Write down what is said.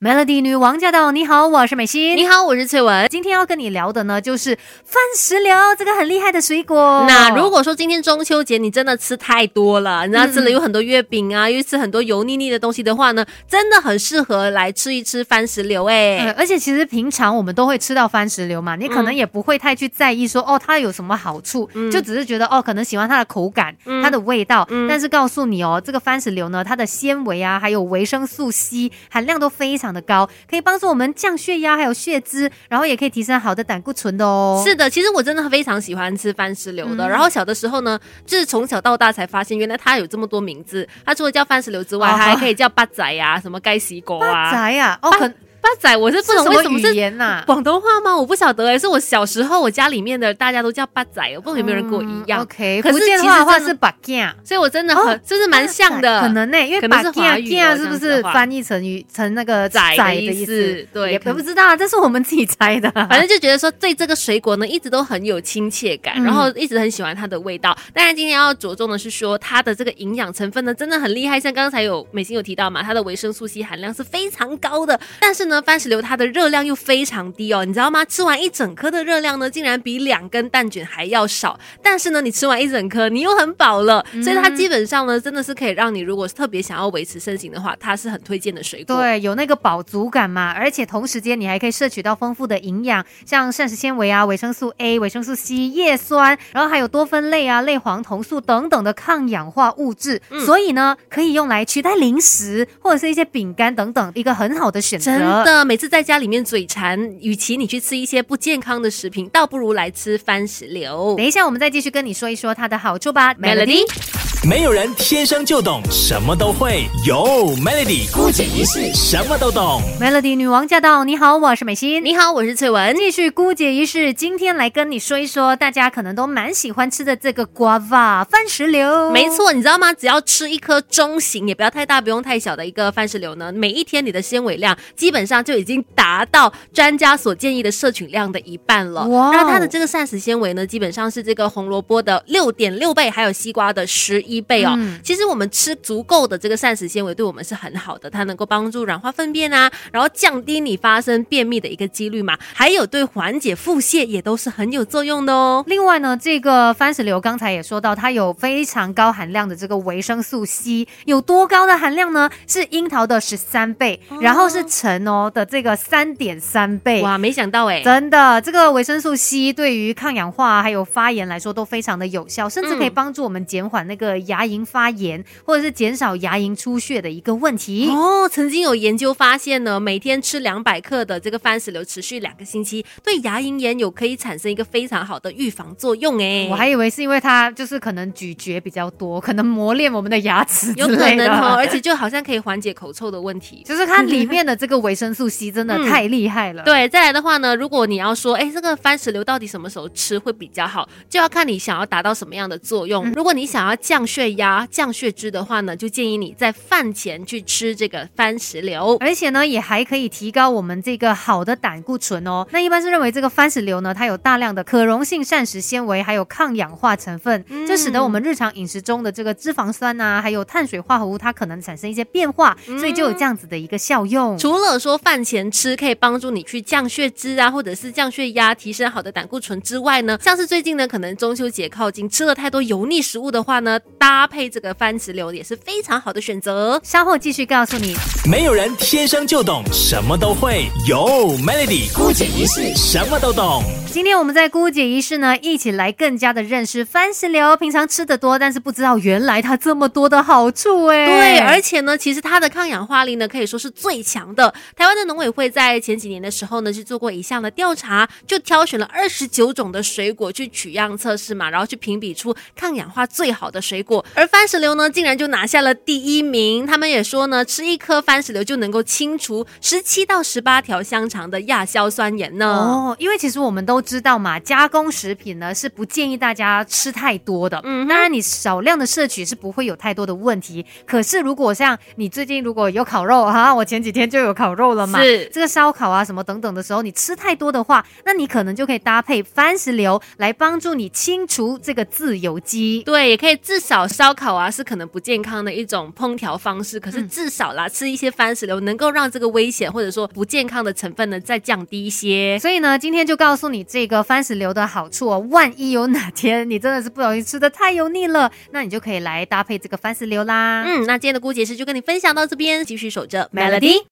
Melody 女王驾到！你好，我是美心。你好，我是翠文。今天要跟你聊的呢，就是番石榴这个很厉害的水果。那如果说今天中秋节你真的吃太多了，你知道吃了有很多月饼啊，又吃很多油腻腻的东西的话呢，真的很适合来吃一吃番石榴哎。而且其实平常我们都会吃到番石榴嘛，你可能也不会太去在意说哦它有什么好处，就只是觉得哦可能喜欢它的口感、它的味道。但是告诉你哦，这个番石榴呢，它的纤维啊，还有维生素 C 含量都非常的高，可以帮助我们降血压，还有血脂，然后也可以提升好的胆固醇的哦。是的，其实我真的非常喜欢吃番石榴的。然后小的时候呢，就是从小到大才发现，原来它有这么多名字。它除了叫番石榴之外，它还可以叫八仔呀，什么盖西果啊。八仔呀，哦，可。八仔，我是不懂为什么是言呐？广东话吗？我不晓得哎，是我小时候我家里面的大家都叫八仔，我不知道有没有人跟我一样。OK，福建话的话是八件，所以我真的很就是蛮像的。可能呢，因为八件件是不是翻译成语成那个仔的意思？对，也不知道，这是我们自己猜的。反正就觉得说对这个水果呢，一直都很有亲切感，然后一直很喜欢它的味道。当然今天要着重的是说它的这个营养成分呢，真的很厉害。像刚才有美心有提到嘛，它的维生素 C 含量是非常高的。但是呢，番石榴它的热量又非常低哦，你知道吗？吃完一整颗的热量呢，竟然比两根蛋卷还要少。但是呢，你吃完一整颗，你又很饱了，所以它基本上呢，真的是可以让你如果是特别想要维持身形的话，它是很推荐的水果。对，有那个饱足感嘛，而且同时间你还可以摄取到丰富的营养，像膳食纤维啊、维生素 A、维生素 C、叶酸，然后还有多酚类啊、类黄酮素等等的抗氧化物质，所以呢，可以用来取代零食或者是一些饼干等等，一个很好的选择。真的，每次在家里。里面嘴馋，与其你去吃一些不健康的食品，倒不如来吃番石榴。等一下，我们再继续跟你说一说它的好处吧。Melody。没有人天生就懂什么都会，有 Melody 姑姐一世什么都懂。Melody 女王驾到！你好，我是美心。你好，我是翠文。继续姑姐一世，今天来跟你说一说，大家可能都蛮喜欢吃的这个 guava 番石榴。没错，你知道吗？只要吃一颗中型，也不要太大，不用太小的一个番石榴呢，每一天你的纤维量基本上就已经达到专家所建议的摄取量的一半了。哇！那它的这个膳食纤维呢，基本上是这个红萝卜的六点六倍，还有西瓜的十一。一倍哦，其实我们吃足够的这个膳食纤维对我们是很好的，它能够帮助软化粪便啊，然后降低你发生便秘的一个几率嘛，还有对缓解腹泻也都是很有作用的哦。另外呢，这个番石榴刚才也说到，它有非常高含量的这个维生素 C，有多高的含量呢？是樱桃的十三倍，然后是橙哦的这个三点三倍。哇，没想到哎，真的，这个维生素 C 对于抗氧化还有发炎来说都非常的有效，甚至可以帮助我们减缓那个。牙龈发炎，或者是减少牙龈出血的一个问题哦。曾经有研究发现呢，每天吃两百克的这个番石榴，持续两个星期，对牙龈炎有可以产生一个非常好的预防作用哎。我还以为是因为它就是可能咀嚼比较多，可能磨练我们的牙齿，有可能哦。而且就好像可以缓解口臭的问题，就是它里面的这个维生素 C 真的 太厉害了。对，再来的话呢，如果你要说，哎，这个番石榴到底什么时候吃会比较好，就要看你想要达到什么样的作用。如果你想要降血压、降血脂的话呢，就建议你在饭前去吃这个番石榴，而且呢，也还可以提高我们这个好的胆固醇哦。那一般是认为这个番石榴呢，它有大量的可溶性膳食纤维，还有抗氧化成分，这使得我们日常饮食中的这个脂肪酸啊，还有碳水化合物，它可能产生一些变化，所以就有这样子的一个效用。除了说饭前吃可以帮助你去降血脂啊，或者是降血压，提升好的胆固醇之外呢，像是最近呢，可能中秋节靠近，吃了太多油腻食物的话呢，搭配这个番石榴也是非常好的选择。稍后继续告诉你，没有人天生就懂什么都会，有 Melody 姑姐一世什么都懂。今天我们在姑姐仪式呢，一起来更加的认识番石榴。平常吃的多，但是不知道原来它这么多的好处哎。对，而且呢，其实它的抗氧化力呢，可以说是最强的。台湾的农委会在前几年的时候呢，去做过一项的调查，就挑选了二十九种的水果去取样测试嘛，然后去评比出抗氧化最好的水果。而番石榴呢，竟然就拿下了第一名。他们也说呢，吃一颗番石榴就能够清除十七到十八条香肠的亚硝酸盐呢。哦，因为其实我们都知道嘛，加工食品呢是不建议大家吃太多的。嗯，当然你少量的摄取是不会有太多的问题。可是如果像你最近如果有烤肉哈，我前几天就有烤肉了嘛，是这个烧烤啊什么等等的时候，你吃太多的话，那你可能就可以搭配番石榴来帮助你清除这个自由基。对，也可以至少。少烧烤啊是可能不健康的一种烹调方式，可是至少啦，吃一些番石榴能够让这个危险或者说不健康的成分呢再降低一些。所以呢，今天就告诉你这个番石榴的好处哦。万一有哪天你真的是不小心吃的太油腻了，那你就可以来搭配这个番石榴啦。嗯，那今天的姑姐是就跟你分享到这边，继续守着 Melody。